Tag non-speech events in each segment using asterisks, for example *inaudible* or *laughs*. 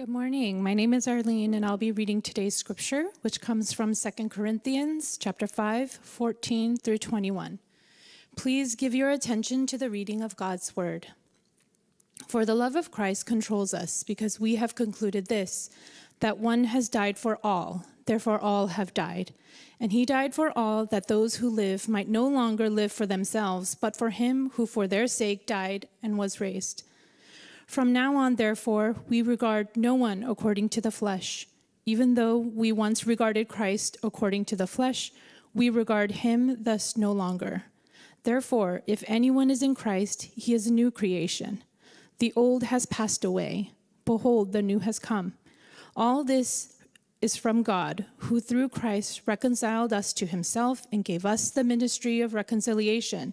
Good morning. My name is Arlene and I'll be reading today's scripture, which comes from 2 Corinthians chapter 5, 14 through 21. Please give your attention to the reading of God's word. For the love of Christ controls us, because we have concluded this that one has died for all, therefore all have died. And he died for all, that those who live might no longer live for themselves, but for him who for their sake died and was raised. From now on, therefore, we regard no one according to the flesh. Even though we once regarded Christ according to the flesh, we regard him thus no longer. Therefore, if anyone is in Christ, he is a new creation. The old has passed away. Behold, the new has come. All this is from God, who through Christ reconciled us to himself and gave us the ministry of reconciliation.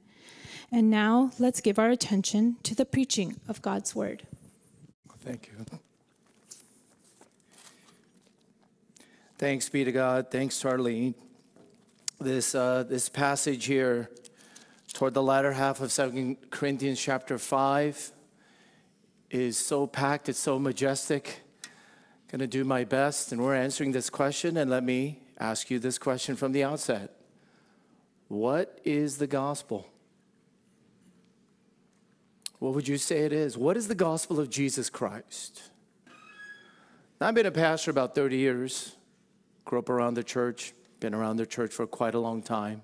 And now let's give our attention to the preaching of God's word. Thank you. Thanks be to God. Thanks, Charlene. This, uh, this passage here, toward the latter half of Second Corinthians chapter 5, is so packed, it's so majestic. Going to do my best, and we're answering this question. And let me ask you this question from the outset What is the gospel? What would you say it is? What is the gospel of Jesus Christ? I've been a pastor about 30 years, grew up around the church, been around the church for quite a long time.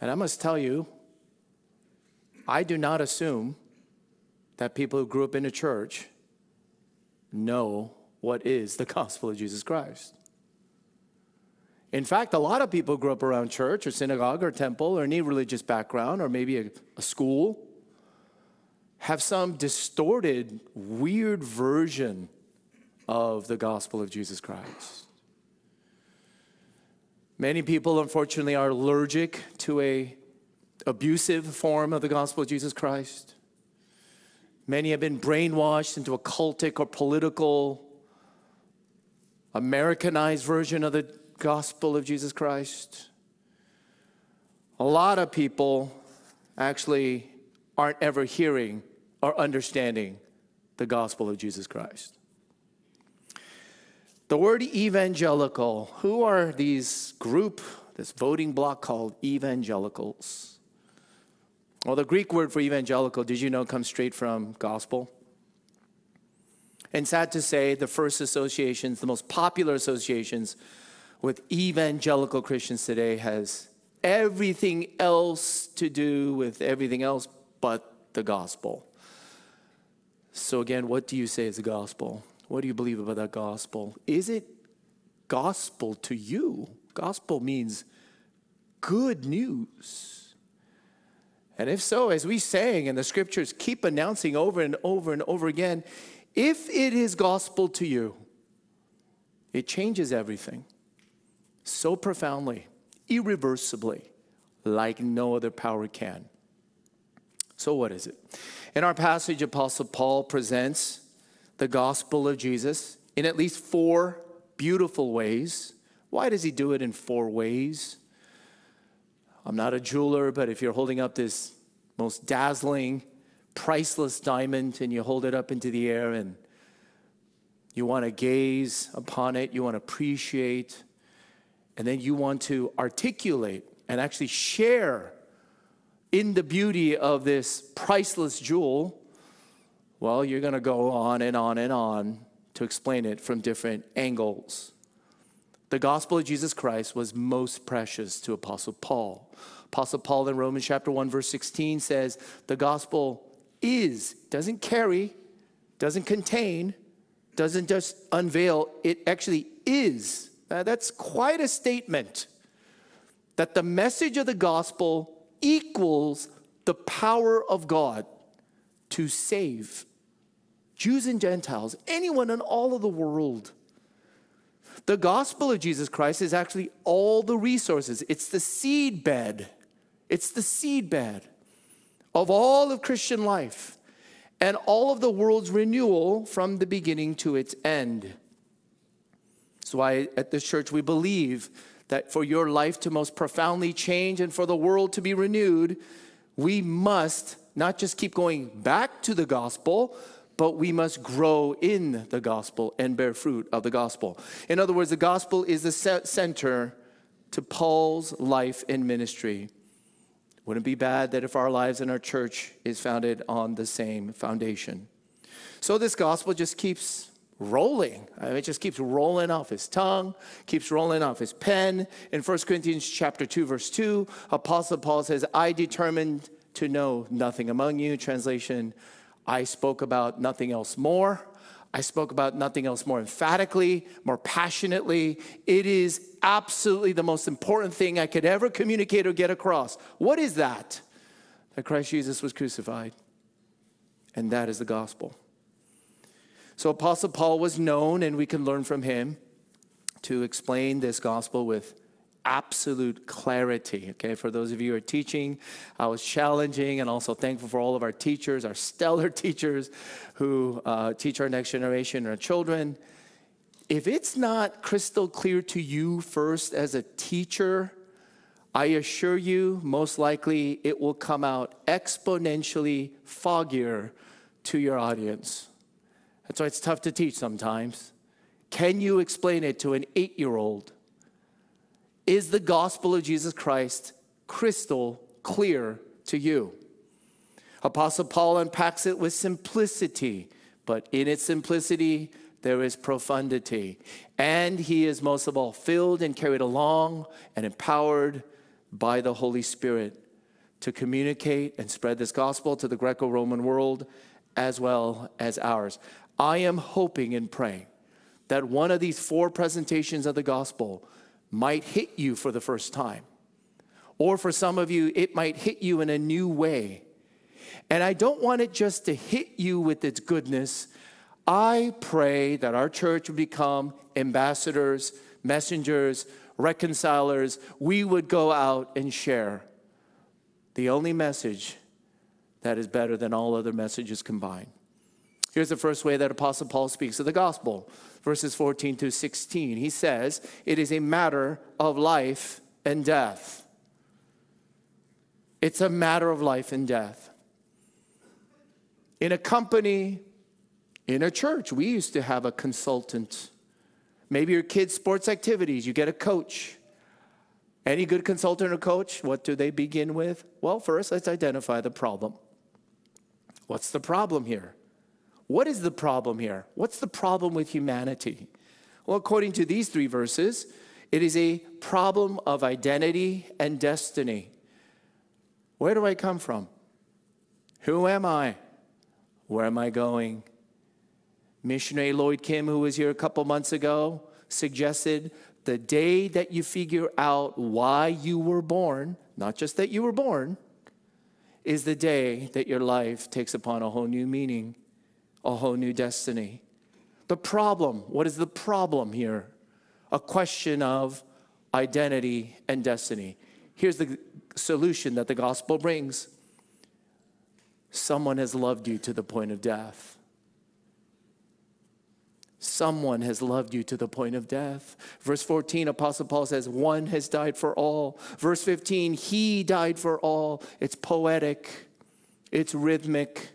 And I must tell you, I do not assume that people who grew up in a church know what is the *laughs* gospel of Jesus Christ. In fact, a lot of people grew up around church or synagogue or temple or any religious background or maybe a, a school have some distorted, weird version of the gospel of Jesus Christ. Many people, unfortunately, are allergic to a abusive form of the gospel of Jesus Christ. Many have been brainwashed into a cultic or political, Americanized version of the gospel of Jesus Christ. A lot of people actually aren't ever hearing or understanding the gospel of Jesus Christ. The word evangelical, who are these group, this voting block called evangelicals? Well, the Greek word for evangelical, did you know, comes straight from gospel? And sad to say, the first associations, the most popular associations with evangelical Christians today has everything else to do with everything else but the gospel. So, again, what do you say is the gospel? What do you believe about that gospel? Is it gospel to you? Gospel means good news. And if so, as we sang and the scriptures keep announcing over and over and over again, if it is gospel to you, it changes everything so profoundly, irreversibly, like no other power can. So, what is it? In our passage, Apostle Paul presents the gospel of Jesus in at least four beautiful ways. Why does he do it in four ways? I'm not a jeweler, but if you're holding up this most dazzling, priceless diamond and you hold it up into the air and you want to gaze upon it, you want to appreciate, and then you want to articulate and actually share in the beauty of this priceless jewel, well, you're going to go on and on and on to explain it from different angles. The gospel of Jesus Christ was most precious to Apostle Paul. Apostle Paul in Romans chapter 1 verse 16 says, "The gospel is, doesn't carry, doesn't contain, doesn't just unveil, it actually is." Now, that's quite a statement that the message of the gospel equals the power of God to save, Jews and Gentiles, anyone in all of the world. The gospel of Jesus Christ is actually all the resources. It's the seed bed. It's the seed bed of all of Christian life and all of the world's renewal from the beginning to its end. That's why at this church we believe that for your life to most profoundly change and for the world to be renewed, we must not just keep going back to the gospel, but we must grow in the gospel and bear fruit of the gospel. In other words, the gospel is the center to Paul's life and ministry. Wouldn't it be bad that if our lives and our church is founded on the same foundation? So this gospel just keeps rolling. I mean, it just keeps rolling off his tongue, keeps rolling off his pen. In 1 Corinthians chapter 2, verse 2, Apostle Paul says, I determined to know nothing among you. Translation, I spoke about nothing else more. I spoke about nothing else more emphatically, more passionately. It is absolutely the most important thing I could ever communicate or get across. What is that? That Christ Jesus was crucified. And that is the gospel. So, Apostle Paul was known, and we can learn from him to explain this gospel with absolute clarity. Okay, for those of you who are teaching, I was challenging and also thankful for all of our teachers, our stellar *laughs* teachers who uh, teach our next generation, our children. If it's not crystal clear to you first as a teacher, I assure you, most likely it will come out exponentially foggier to your audience. That's why it's tough to teach sometimes. Can you explain it to an eight year old? Is the gospel of Jesus Christ crystal clear to you? Apostle Paul unpacks it with simplicity, but in its simplicity, there is profundity. And he is most of all filled and carried along and empowered by the Holy Spirit to communicate and spread this gospel to the Greco Roman world as well as ours. I am hoping and praying that one of these four presentations of the gospel might hit you for the first time. Or for some of you, it might hit you in a new way. And I don't want it just to hit you with its goodness. I pray that our church would become ambassadors, messengers, reconcilers. We would go out and share the only message that is better than all other messages combined. Here's the first way that Apostle Paul speaks of the gospel verses 14 to 16. He says, It is a matter of life and death. It's a matter of life and death. In a company, in a church, we used to have a consultant. Maybe your kids' sports activities, you get a coach. Any good consultant or coach, what do they begin with? Well, first, let's identify the problem. What's the problem here? What is the problem here? What's the problem with humanity? Well, according to these three verses, it is a problem of identity and destiny. Where do I come from? Who am I? Where am I going? Missionary Lloyd Kim, who was here a couple months ago, suggested the day that you figure out why you were born, not just that you were born, is the day that your life takes upon a whole new meaning a whole new destiny. The problem, what is the problem here? A question of identity and destiny. Here's the solution that the gospel brings someone has loved you to the point of death. Someone has loved you to the point of death. Verse 14, Apostle Paul says, One has died for all. Verse 15, He died for all. It's poetic, it's rhythmic,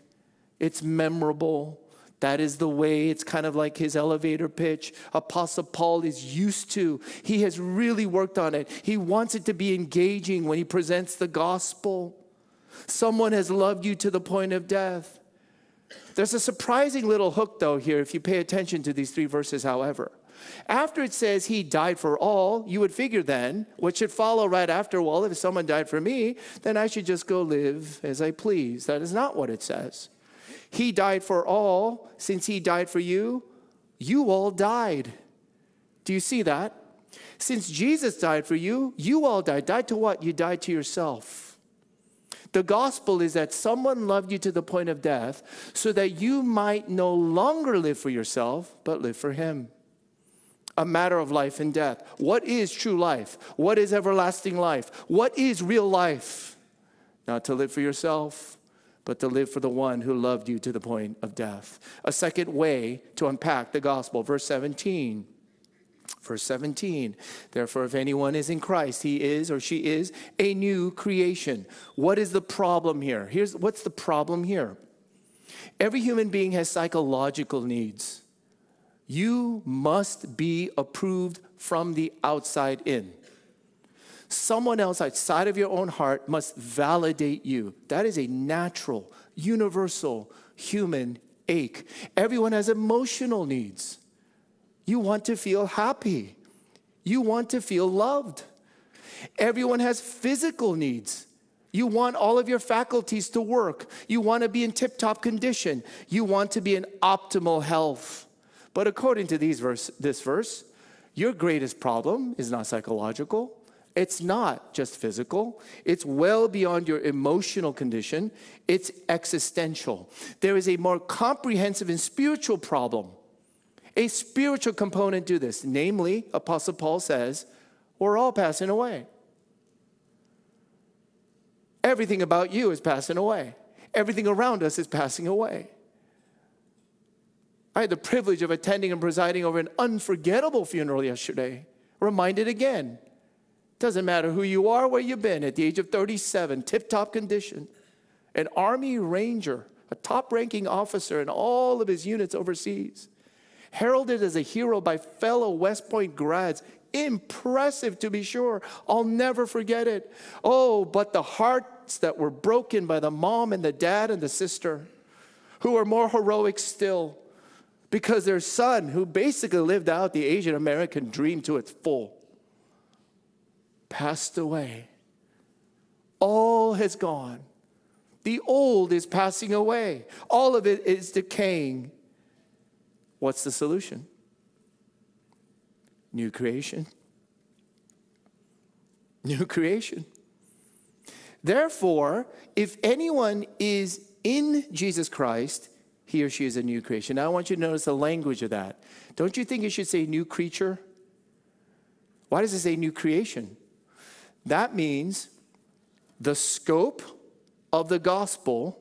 it's memorable. That is the way, it's kind of like his elevator pitch. Apostle Paul is used to. He has really worked on it. He wants it to be engaging when he presents the gospel. Someone has loved you to the point of death. There's a surprising little hook, though, here, if you pay attention to these three verses, however. After it says he died for all, you would figure then what should follow right after, well, if someone died for me, then I should just go live as I please. That is not what it says. He died for all. Since He died for you, you all died. Do you see that? Since Jesus died for you, you all died. Died to what? You died to yourself. The gospel is that someone loved you to the point of death so that you might no longer live for yourself, but live for him. A matter of life and death. What is true life? What is everlasting life? What is real life? Not to live for yourself, but to live for the one who loved you to the point of death. A second way to unpack the gospel, verse 17. Verse 17, therefore, if anyone is in Christ, he is or she is a new creation. What is the problem here? Here's what's the problem here. Every human being has psychological needs. You must be approved from the outside in. Someone else outside of your own heart must validate you. That is a natural, universal human ache. Everyone has emotional needs. You want to feel happy. You want to feel loved. Everyone has physical needs. You want all of your faculties to work. You want to be in tip top condition. You want to be in optimal health. But according to these verse, this verse, your greatest problem is not psychological. It's not just physical. It's well beyond your emotional condition. It's existential. There is a more comprehensive and spiritual problem a spiritual component to this. Namely, Apostle Paul says, we're all passing away. Everything about you is passing away. Everything around us is passing away. I had the privilege of attending and presiding over an unforgettable funeral yesterday. Reminded again. Doesn't matter who you are, where you've been, at the age of 37, tip top condition. An Army Ranger, a top ranking officer in all of his units overseas heralded as a hero by fellow West Point grads. Impressive to be sure. I'll never forget it. Oh, but the hearts that were broken by the mom and the dad and the sister, who are more heroic still, because their son, who basically lived out the Asian American dream to its full, passed away. All has gone. The old is passing away. All of it is decaying. What's the solution? New creation. *laughs* New creation. Therefore, if anyone is in Jesus Christ, he or she is a new creation. Now, I want you to notice the language of that. Don't you think it should say new creature? Why does it say new creation? That means the scope of the gospel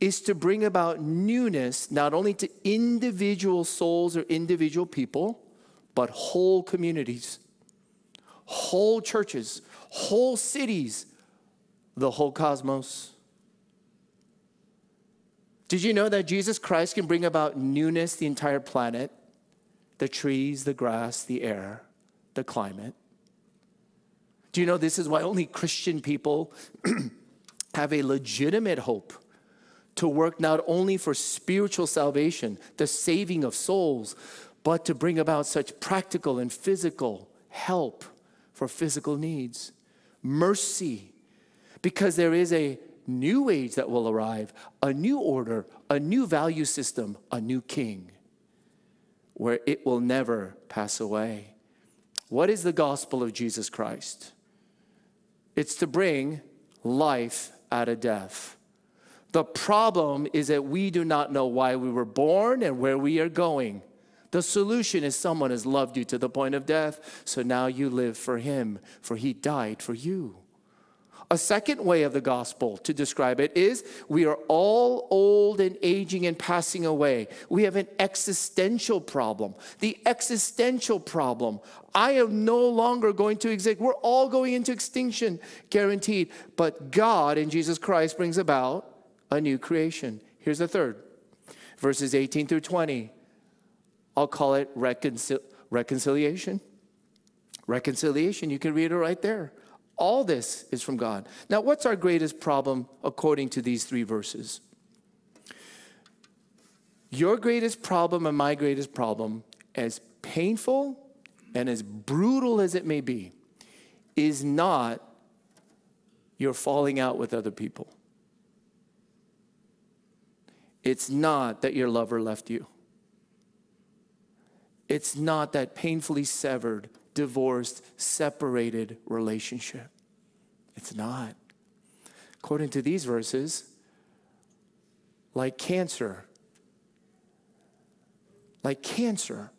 is to bring about newness not only to individual souls or individual people, but whole communities, whole churches, whole cities, the whole cosmos. Did you know that Jesus Christ can bring about newness the entire planet? The trees, the grass, the air, the climate. Do you know this is why only Christian people *clears throat* have a legitimate hope to work not only for spiritual salvation, the saving of souls, but to bring about such practical and physical help for physical needs. Mercy, because there is a new age that will arrive, a new order, a new value system, a new king, where it will never pass away. What is the gospel of Jesus Christ? It's to bring life out of death. The problem is that we do not know why we were born and where we are going. The solution is someone has loved you to the point of death, so now you live for him, for he died for you. A second way of the gospel to describe it is we are all old and aging and passing away. We have an existential problem. The existential problem. I am no longer going to exist. We're all going into extinction, guaranteed. But God in Jesus Christ brings about a new creation. Here's the third verses 18 through 20. I'll call it reconcil- reconciliation. Reconciliation, you can read it right there. All this is from God. Now, what's our greatest problem according to these three verses? Your greatest problem and my greatest problem, as painful and as brutal as it may be, is not your falling out with other people. It's not that your lover left you. It's not that painfully severed, divorced, separated relationship. It's not. according to these verses, like cancer. Like cancer.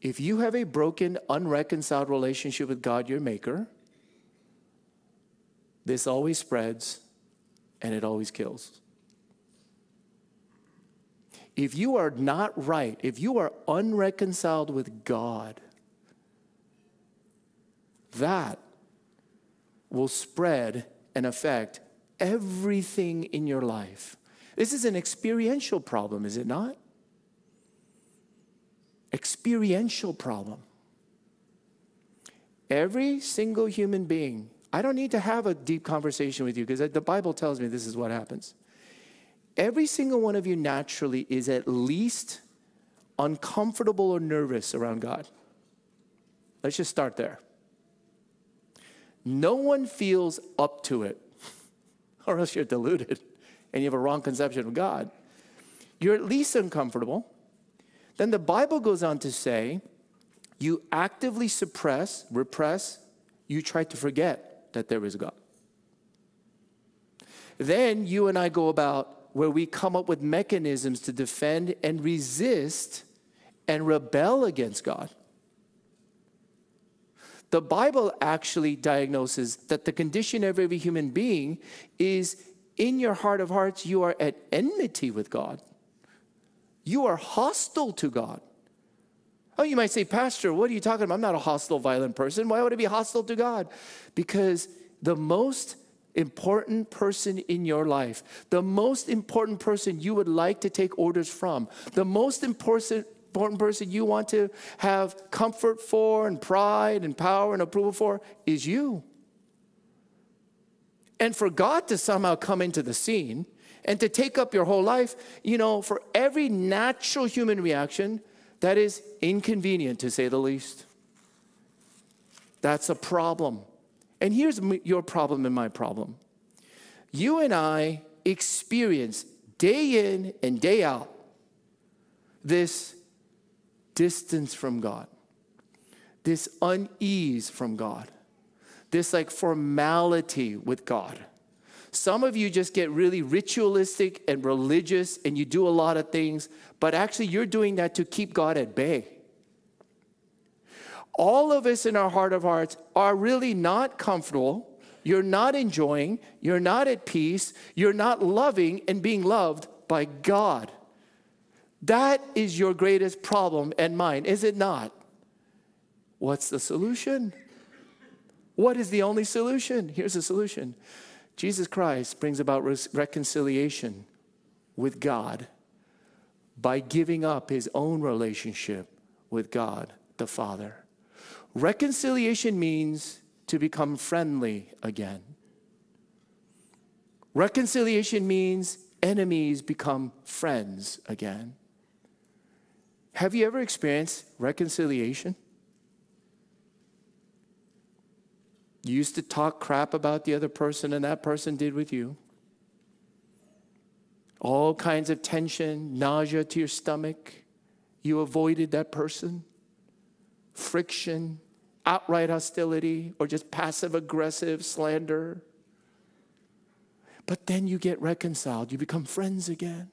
If you have a broken, unreconciled relationship with God, your Maker, this always spreads and it always kills. If you are not right, if you are unreconciled with God, that will spread and affect everything in your life. This is an experiential problem, is it not? Experiential problem. Every single human being, I don't need to have a deep conversation with you because the Bible tells me this is what happens. Every single one of you naturally is at least uncomfortable or nervous around God. Let's just start there. No one feels up to it, *laughs* or else you're deluded and you have a wrong conception of God. You're at least uncomfortable. Then the Bible goes on to say, you actively suppress, repress, you try to forget that there is God. Then you and I go about where we come up with mechanisms to defend and resist and rebel against God. The Bible actually diagnoses that the condition of every human being is in your heart of hearts, you are at enmity with God. You are hostile to God. Oh, you might say, Pastor, what are you talking about? I'm not a hostile, violent person. Why would I be hostile to God? Because the most important person in your life, the most important person you would like to take orders from, the most important important person you want to have comfort for and pride and power and approval for is you. And for God to somehow come into the scene and to take up your whole life, you know, for every natural human reaction, that is inconvenient to say the least. That's a problem. And here's your problem and my problem. You and I experience day in and day out this distance from God, this unease from God, this like formality with God. Some of you just get really ritualistic and religious and you do a lot of things, but actually you're doing that to keep God at bay. All of us in our heart of hearts are really not comfortable. You're not enjoying. You're not at peace. You're not loving and being loved by God. That is your greatest problem and mine, is it not? What's the solution? What is the only solution? Here's the solution Jesus Christ brings about reconciliation with God by giving up his own relationship with God the Father. Reconciliation means to become friendly again. Reconciliation means enemies become friends again. Have you ever experienced reconciliation? You used to talk crap about the other person, and that person did with you. All kinds of tension, nausea to your stomach. You avoided that person. Friction, outright hostility, or just passive aggressive slander. But then you get reconciled. You become friends again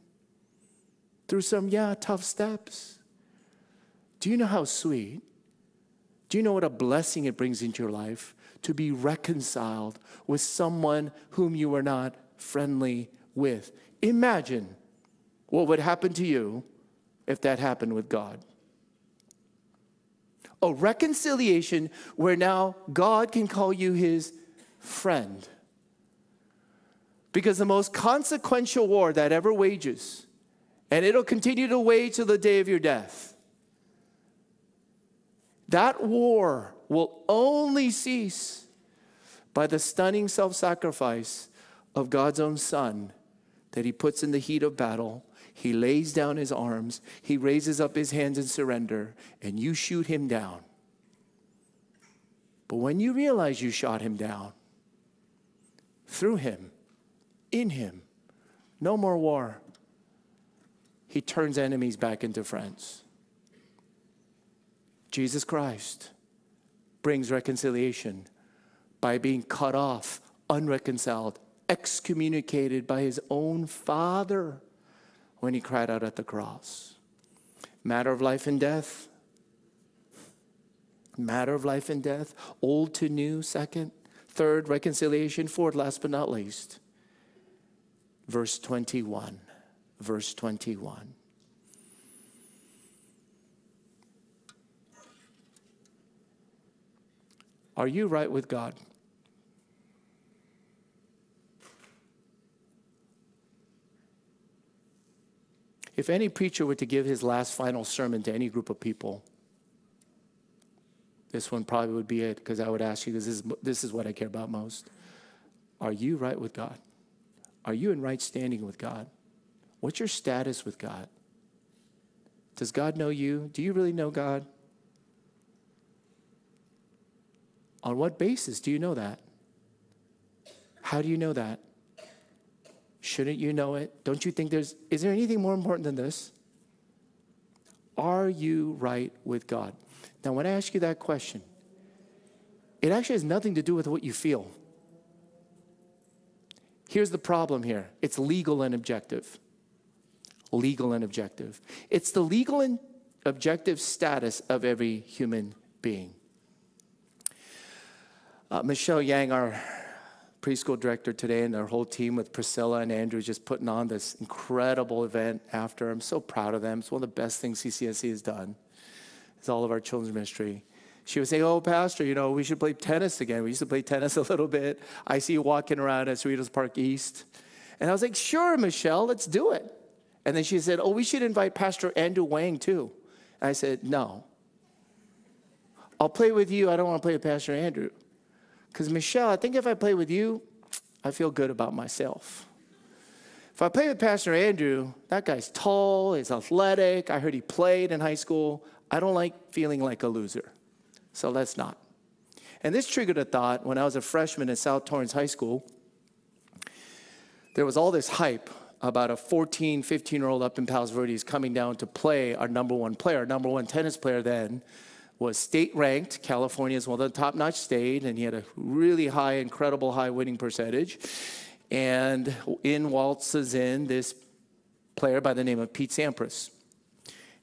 through some, yeah, tough steps. Do you know how sweet? Do you know what a blessing it brings into your life to be reconciled with someone whom you are not friendly with? Imagine what would happen to you if that happened with God. A reconciliation where now God can call you his friend. Because the most consequential war that ever wages, and it'll continue to wage till the day of your death, that war will only cease by the stunning self sacrifice of God's own Son that He puts in the heat of battle. He lays down His arms, He raises up His hands in surrender, and you shoot Him down. But when you realize you shot Him down, through Him, in Him, no more war. He turns enemies back into friends. Jesus Christ brings reconciliation by being cut off unreconciled, excommunicated by his own father when he cried out at the cross. Matter of life and death. Matter of life and death. Old to new, second. Third, reconciliation. Fourth, last but not least. Verse 21. Verse 21. Are you right with God? If any preacher were to give his last final sermon to any group of people, this one probably would be it because I would ask you because this is, this is what I care about most. Are you right with God? Are you in right standing with God? What's your status with God? Does God know you? Do you really know God? On what basis do you know that? How do you know that? Shouldn't you know it? Don't you think there's, is there anything more important than this? Are you right with God? Now, when I ask you that question, it actually has nothing to do with what you feel. Here's the problem here it's legal and objective. Legal and objective. It's the legal and objective status of every human being. Uh, Michelle Yang, our preschool director today and our whole team with Priscilla and Andrew just putting on this incredible event after. I'm so proud of them. It's one of the best things CCSC has done. It's all of our children's ministry. She would say, Oh, Pastor, you know, we should play tennis again. We used to play tennis a little bit. I see you walking around at Cerritos Park East. And I was like, Sure, Michelle, let's do it. And then she said, Oh, we should invite Pastor Andrew Wang too. And I said, No. I'll play with you. I don't want to play with Pastor Andrew. Because, Michelle, I think if I play with you, I feel good about myself. If I play with Pastor Andrew, that guy's tall, he's athletic. I heard he played in high school. I don't like feeling like a loser. So let's not. And this triggered a thought when I was a freshman at South Torrance High School. There was all this hype about a 14, 15 year old up in Palos Verdes coming down to play our number one player, our number one tennis player then, was state ranked. California is one of the top notch state, and he had a really high, incredible high winning percentage. And in waltzes in this player by the name of Pete Sampras.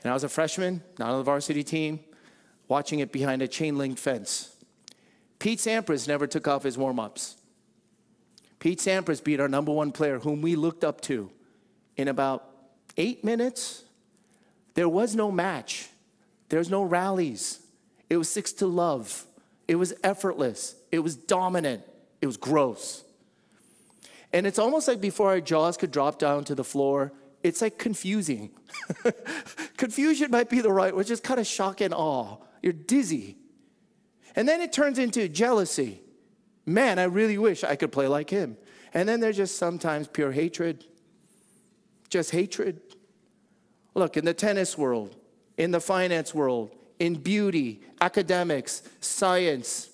And I was a freshman, not on the varsity team, watching it behind a chain link fence. Pete Sampras never took off his warm ups. Pete Sampras beat our number one player, whom we looked up to, in about eight minutes. There was no match, there was no rallies. It was six to love. It was effortless. It was dominant. It was gross. And it's almost like before our jaws could drop down to the floor, it's like confusing. *laughs* Confusion might be the right, word, is kind of shock and awe. You're dizzy. And then it turns into jealousy. Man, I really wish I could play like him. And then there's just sometimes pure hatred. Just hatred. Look, in the tennis world, in the finance world, in beauty, academics, science,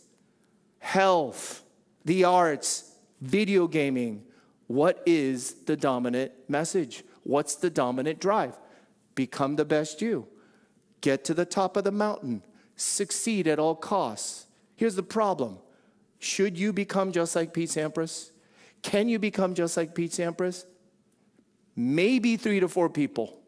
health, the arts, video gaming. What is the dominant message? What's the dominant drive? Become the best you. Get to the top of the mountain. Succeed at all costs. Here's the problem Should you become just like Pete Sampras? Can you become just like Pete Sampras? Maybe three to four people.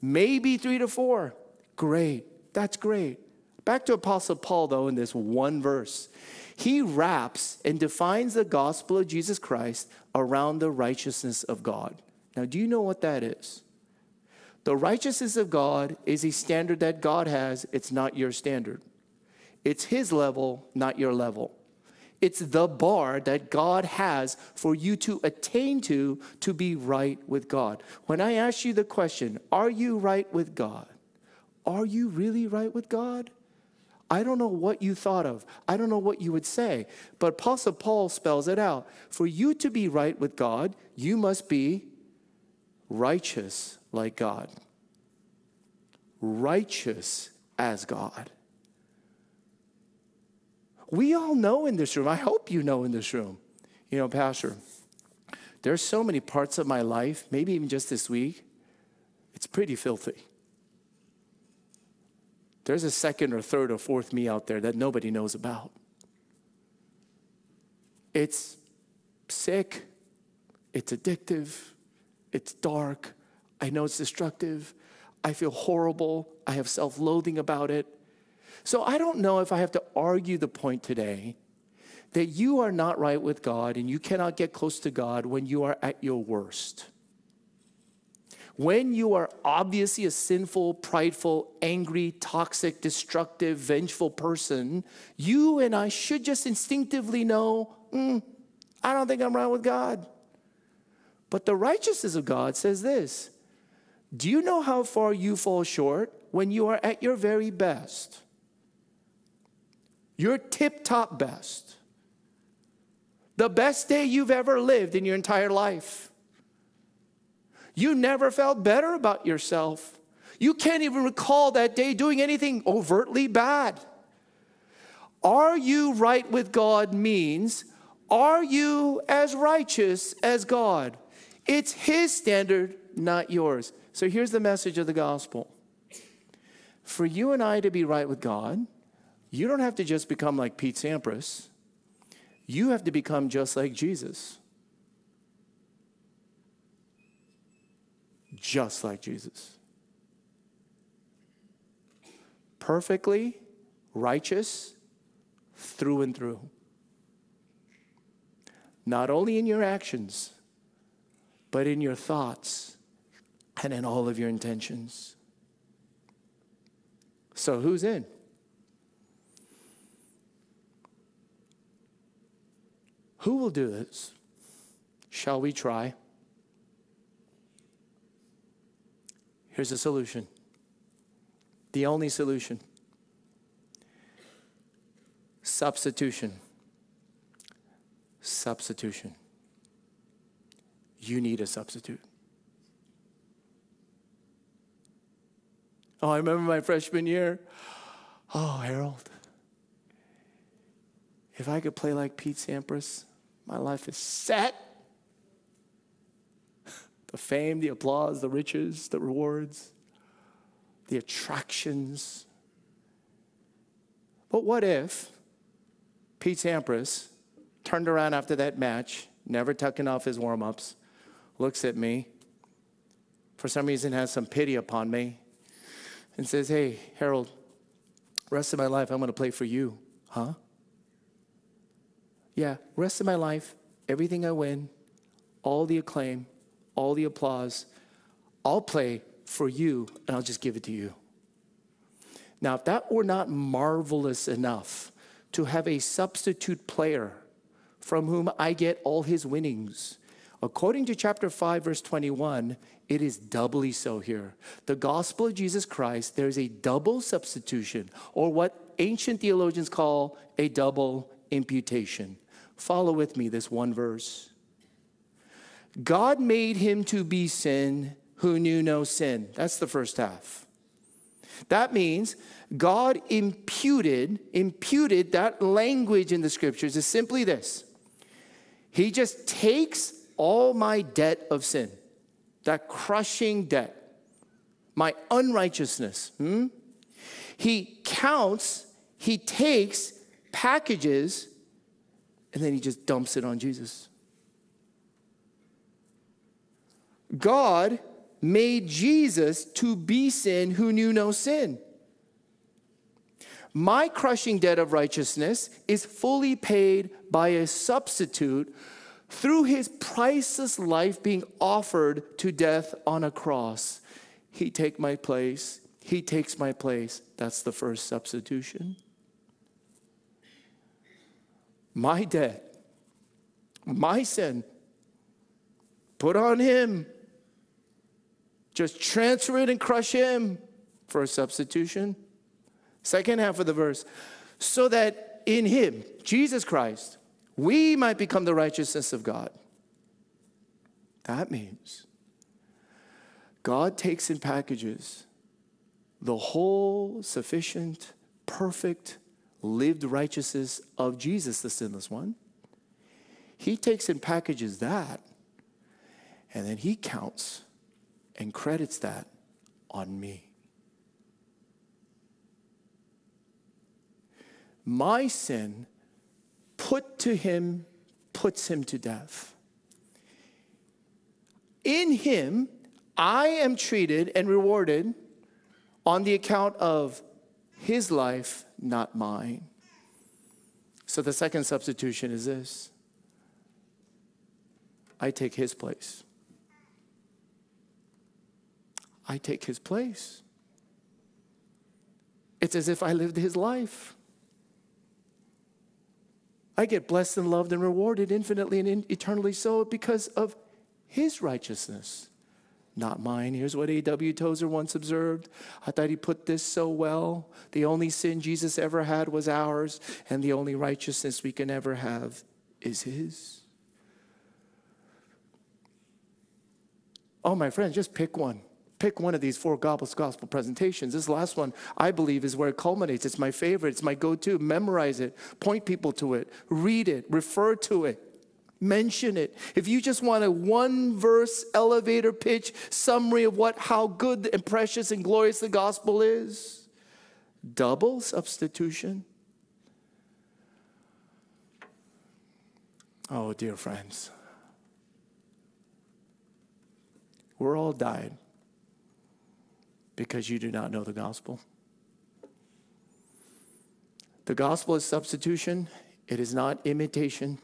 Maybe three to four. Great. That's great. Back to Apostle Paul, though, in this one verse. He wraps and defines the gospel of Jesus Christ around the righteousness of God. Now, do you know what that is? The righteousness of God is a standard that God has, it's not your standard. It's His level, not your level. It's the bar that God has for you to attain to to be right with God. When I ask you the question, are you right with God? Are you really right with God? I don't know what you thought of. I don't know what you would say. But Apostle Paul spells it out. For you to be right with God, you must be righteous like God. Righteous as God. We all know in this room, I hope you know in this room, you know, Pastor, there's so many parts of my life, maybe even just this week, it's pretty filthy. There's a second or third or fourth me out there that nobody knows about. It's sick, it's addictive, it's dark. I know it's destructive. I feel horrible. I have self loathing about it. So I don't know if I have to argue the point today that you are not right with God and you cannot get close to God when you are at your worst. When you are obviously a sinful, prideful, angry, toxic, destructive, vengeful person, you and I should just instinctively know mm, I don't think I'm right with God. But the righteousness of God says this Do you know how far you fall short when you are at your very best? Your tip top best. The best day you've ever lived in your entire life. You never felt better about yourself. You can't even recall that day doing anything overtly bad. Are you right with God means, are you as righteous as God? It's His standard, not yours. So here's the message of the gospel for you and I to be right with God, you don't have to just become like Pete Sampras, you have to become just like Jesus. Just like Jesus. Perfectly righteous through and through. Not only in your actions, but in your thoughts and in all of your intentions. So, who's in? Who will do this? Shall we try? Here's the solution the only solution substitution. Substitution you need a substitute. Oh, I remember my freshman year. Oh, Harold, if I could play like Pete Sampras, my life is set. *laughs* The fame, the applause, the riches, the rewards, the attractions. But what if Pete Sampras turned around after that match, never tucking off his warm ups, looks at me, for some reason has some pity upon me, and says, Hey, Harold, rest of my life I'm going to play for you. Huh? Yeah, rest of my life, everything I win, all the acclaim, all the applause, I'll play for you and I'll just give it to you. Now, if that were not marvelous enough to have a substitute player from whom I get all his winnings, According to chapter 5, verse 21, it is doubly so here. The gospel of Jesus Christ, there's a double substitution, or what ancient theologians call a double imputation. Follow with me this one verse. God made him to be sin who knew no sin. That's the first half. That means God imputed, imputed that language in the scriptures is simply this. He just takes all my debt of sin, that crushing debt, my unrighteousness. Hmm? He counts, he takes, packages, and then he just dumps it on Jesus. God made Jesus to be sin who knew no sin. My crushing debt of righteousness is fully paid by a substitute through his priceless life being offered to death on a cross, he take my place. He takes my place. That's the first substitution. My debt, my sin, put on him. Just transfer it and crush him for a substitution. Second half of the verse, so that in him, Jesus Christ, we might become the righteousness of God. That means God takes in packages the whole sufficient, perfect, lived righteousness of Jesus, the sinless one. He takes and packages that, and then he counts and credits that on me. My sin put to him puts him to death. In him, I am treated and rewarded on the account of his life, not mine. So the second substitution is this I take his place. I take his place. It's as if I lived his life. I get blessed and loved and rewarded infinitely and eternally so because of his righteousness, not mine. Here's what A.W. Tozer once observed. I thought he put this so well. The only sin Jesus ever had was ours, and the only righteousness we can ever have is his. Oh, my friends, just pick one. Pick one of these four gospel presentations. This last one, I believe, is where it culminates. It's my favorite, it's my go to. Memorize it, point people to it, read it, refer to it, mention it. If you just want a one verse elevator pitch summary of what, how good and precious and glorious the gospel is, double substitution. Oh, dear friends. We're all dying because you do not know the gospel. The gospel is substitution, it is not imitation.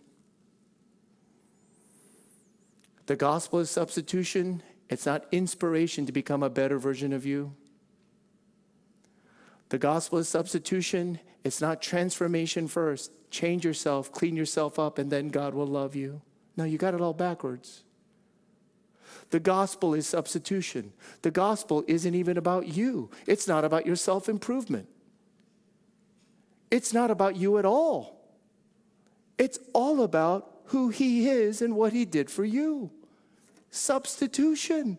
The gospel is substitution, it's not inspiration to become a better version of you. The gospel is substitution, it's not transformation first. Change yourself, clean yourself up, and then God will love you. No, you got it all backwards. The gospel is substitution. The gospel isn't even about you, it's not about your self improvement. It's not about you at all. It's all about who He is and what He did for you. Substitution.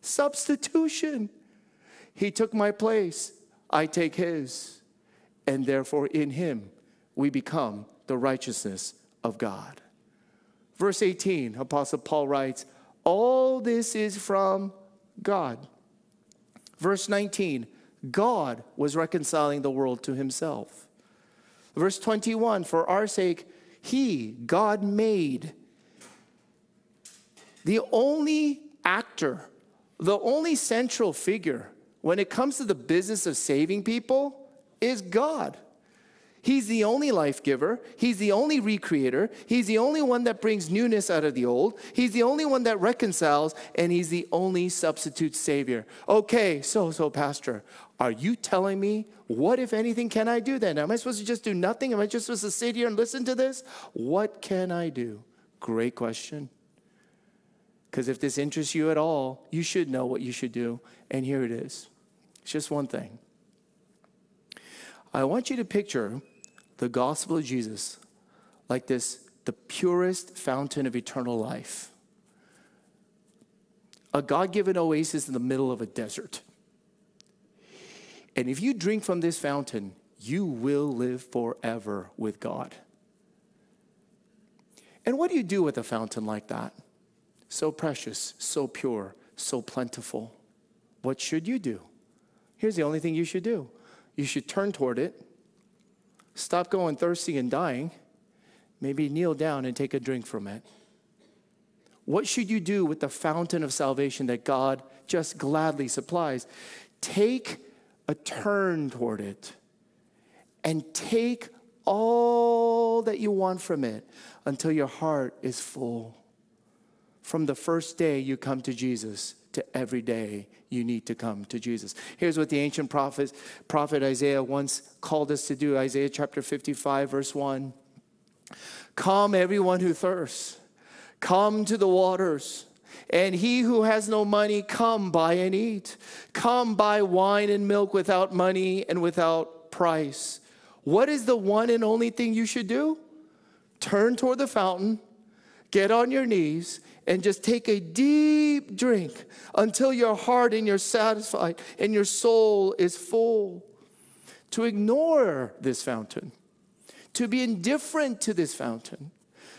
Substitution. He took my place, I take His. And therefore, in Him, we become the righteousness of God. Verse 18, Apostle Paul writes, all this is from God. Verse 19 God was reconciling the world to himself. Verse 21 For our sake, he, God, made the only actor, the only central figure when it comes to the business of saving people is God. He's the only life giver. He's the only recreator. He's the only one that brings newness out of the old. He's the only one that reconciles, and he's the only substitute savior. Okay, so, so, Pastor, are you telling me what, if anything, can I do then? Am I supposed to just do nothing? Am I just supposed to sit here and listen to this? What can I do? Great question. Because if this interests you at all, you should know what you should do. And here it is. It's just one thing. I want you to picture the gospel of Jesus like this the purest fountain of eternal life. A God given oasis in the middle of a desert. And if you drink from this fountain, you will live forever with God. And what do you do with a fountain like that? So precious, so pure, so plentiful. What should you do? Here's the only thing you should do you should turn toward it Stop going thirsty and dying. Maybe kneel down and take a drink from it. What should you do with the fountain of salvation that God just gladly supplies? Take a turn toward it and take all that you want from it until your heart is full. From the first day you come to Jesus to every day you need to come to Jesus. Here's what the ancient prophet, prophet Isaiah once called us to do Isaiah chapter 55, verse 1. Come, everyone who thirsts, come to the waters. And he who has no money, come buy and eat. Come buy wine and milk without money and without price. What is the one and only thing you should do? Turn toward the fountain, get on your knees, and just take a deep drink until your heart and you're satisfied and your soul is full. To ignore this fountain, to be indifferent to this fountain,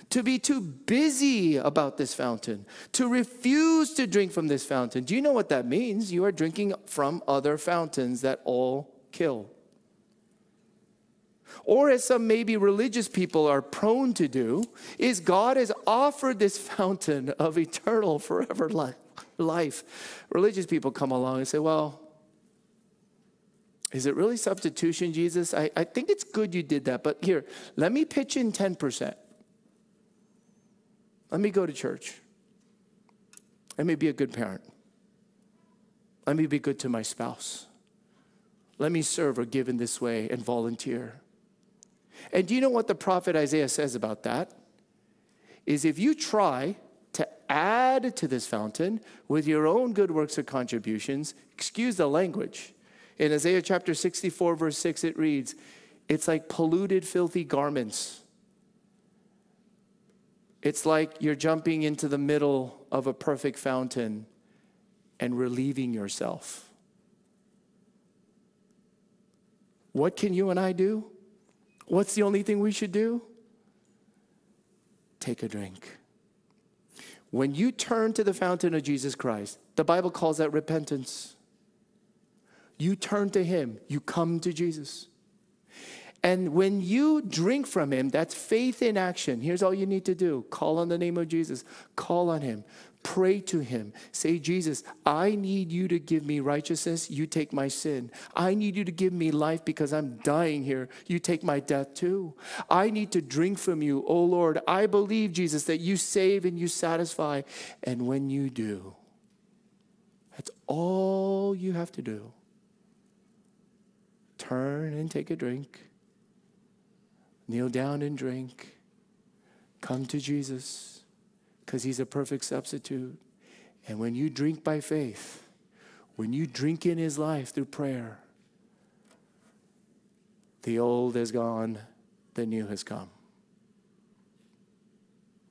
to be too busy about this fountain, to refuse to drink from this fountain. Do you know what that means? You are drinking from other fountains that all kill. Or as some maybe religious people are prone to do, is God has offered this *laughs* fountain of eternal, forever life. Religious people come along and say, Well, is it really substitution, Jesus? I, I think it's good you did that, but here, let me pitch in 10%. Let me go to church. Let me be a good parent. Let me be good to my spouse. Let me serve or give in this way and volunteer. And do you know what the prophet Isaiah says about that? Is if you try to add to this fountain with your own good works or contributions, excuse the language. In Isaiah chapter 64, verse 6, it reads, It's like polluted, filthy garments. It's like you're jumping into the middle of a perfect fountain and relieving yourself. What can you and I do? What's the only thing we should do? Take a drink. When you turn to the fountain of Jesus Christ, the Bible calls that repentance. You turn to Him, you come to Jesus. And when you drink from Him, that's faith in action. Here's all you need to do call on the name of Jesus, call on Him, Pray to him. Say, Jesus, I need you to give me righteousness. You take my sin. I need you to give me life because I'm dying here. You take my death too. I need to drink from you. Oh Lord, I believe, Jesus, that you save and you satisfy. And when you do, that's all you have to do. Turn and take a drink. Kneel down and drink. Come to Jesus because he's a perfect substitute. And when you drink by faith, when you drink in his life through prayer, the old is gone, the new has come.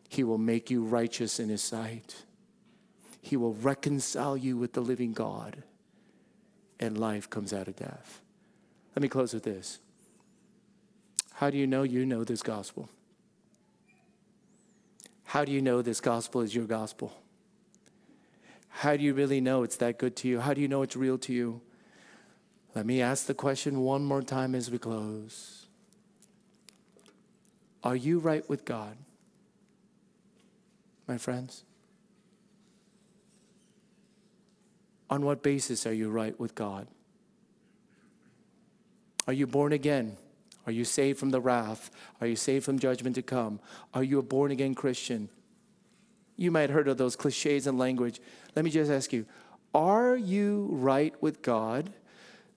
He will make you righteous in his sight. He will reconcile you with the living God, and life comes out of death. Let me close with this. How do you know you know this gospel? How do you know this gospel is your gospel? How do you really know it's that good to you? How do you know it's real to you? Let me ask the question one more time as we close. Are you right with God, my friends? On what basis are you right with God? Are you born again? Are you saved from the wrath? Are you saved from judgment to come? Are you a born again Christian? You might have heard of those cliches and language. Let me just ask you Are you right with God?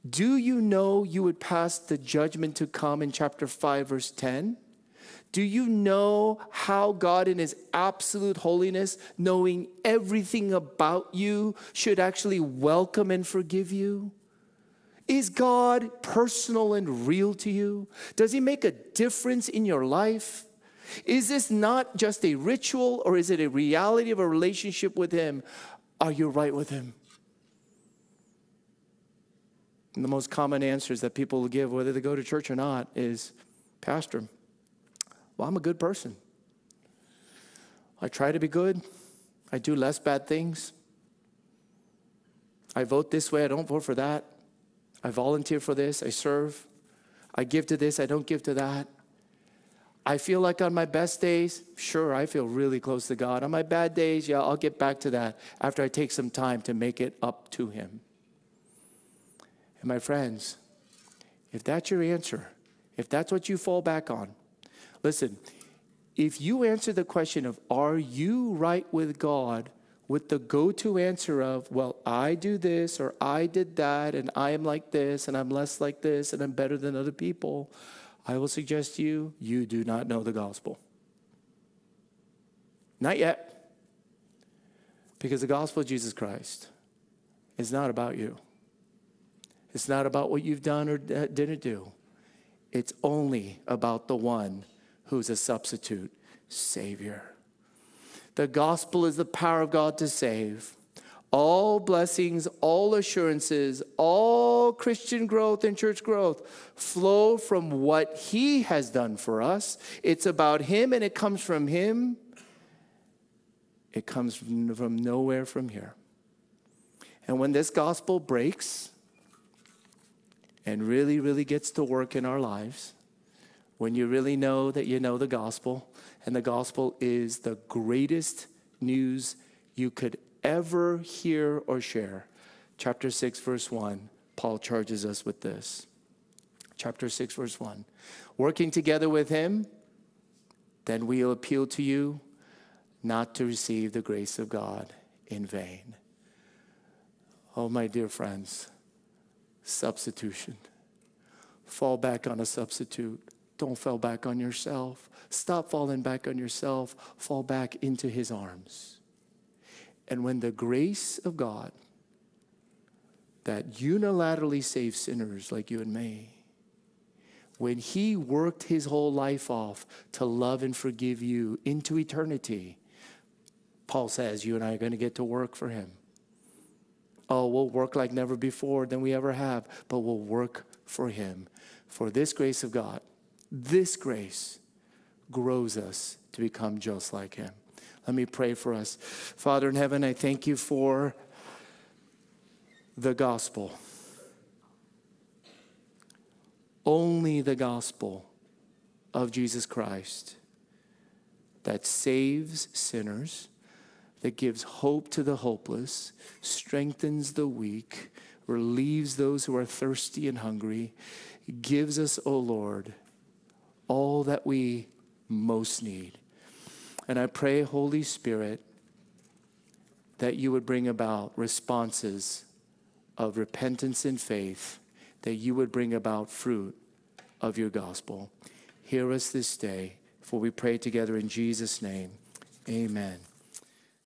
Do you know you would pass the judgment to come in chapter 5, verse 10? Do you know how God, in His absolute holiness, knowing everything about you, should actually welcome and forgive you? Is God personal and real to you? Does He make a difference in your life? Is this not just a ritual or is it a reality of a relationship with Him? Are you right with Him? And the most common answers that people give, whether they go to church or not, is Pastor, well, I'm a good person. I try to be good. I do less bad things. I vote this way, I don't vote for that. I volunteer for this, I serve, I give to this, I don't give to that. I feel like on my best days, sure, I feel really close to God. On my bad days, yeah, I'll get back to that after I take some time to make it up to Him. And my friends, if that's your answer, if that's what you fall back on, listen, if you answer the question of, are you right with God? With the go to answer of, well, I do this or I did that and I am like this and I'm less like this and I'm better than other people, I will suggest to you, you do not know the gospel. Not yet. Because the gospel of Jesus Christ is not about you. It's not about what you've done or didn't do. It's only about the one who's a substitute Savior. The gospel is the power of God to save. All blessings, all assurances, all Christian growth and church growth flow from what He has done for us. It's about Him and it comes from Him. It comes from, nowhere from here. And when this gospel breaks and really, really gets to work in our lives, when you really know that you know the gospel, and the gospel is the greatest news you could ever hear or share. Chapter 6, verse 1, Paul charges us with this. Chapter 6, verse 1. Working together with him, then we'll appeal to you not to receive the grace of God in vain. Oh, my dear friends, substitution. Fall back on a substitute. Don't fall back on yourself. Stop falling back on yourself. Fall back into his arms. And when the grace of God that unilaterally saves sinners like you and me, when he worked his whole life off to love and forgive you into eternity, Paul says you and I are going to get to work for him. Oh, we'll work like never before than we ever have, but we'll work for him. For this grace of God, this grace grows us to become just like him. Let me pray for us. Father in heaven, I thank you for the gospel. Only the gospel of Jesus Christ that saves sinners, that gives hope to the hopeless, strengthens the weak, relieves those who are thirsty and hungry, gives us, O oh Lord, all that we most need. And I pray, Holy Spirit, that you would bring about responses of repentance and faith, that you would bring about fruit of your gospel. Hear us this day, for we pray together in Jesus' name. Amen.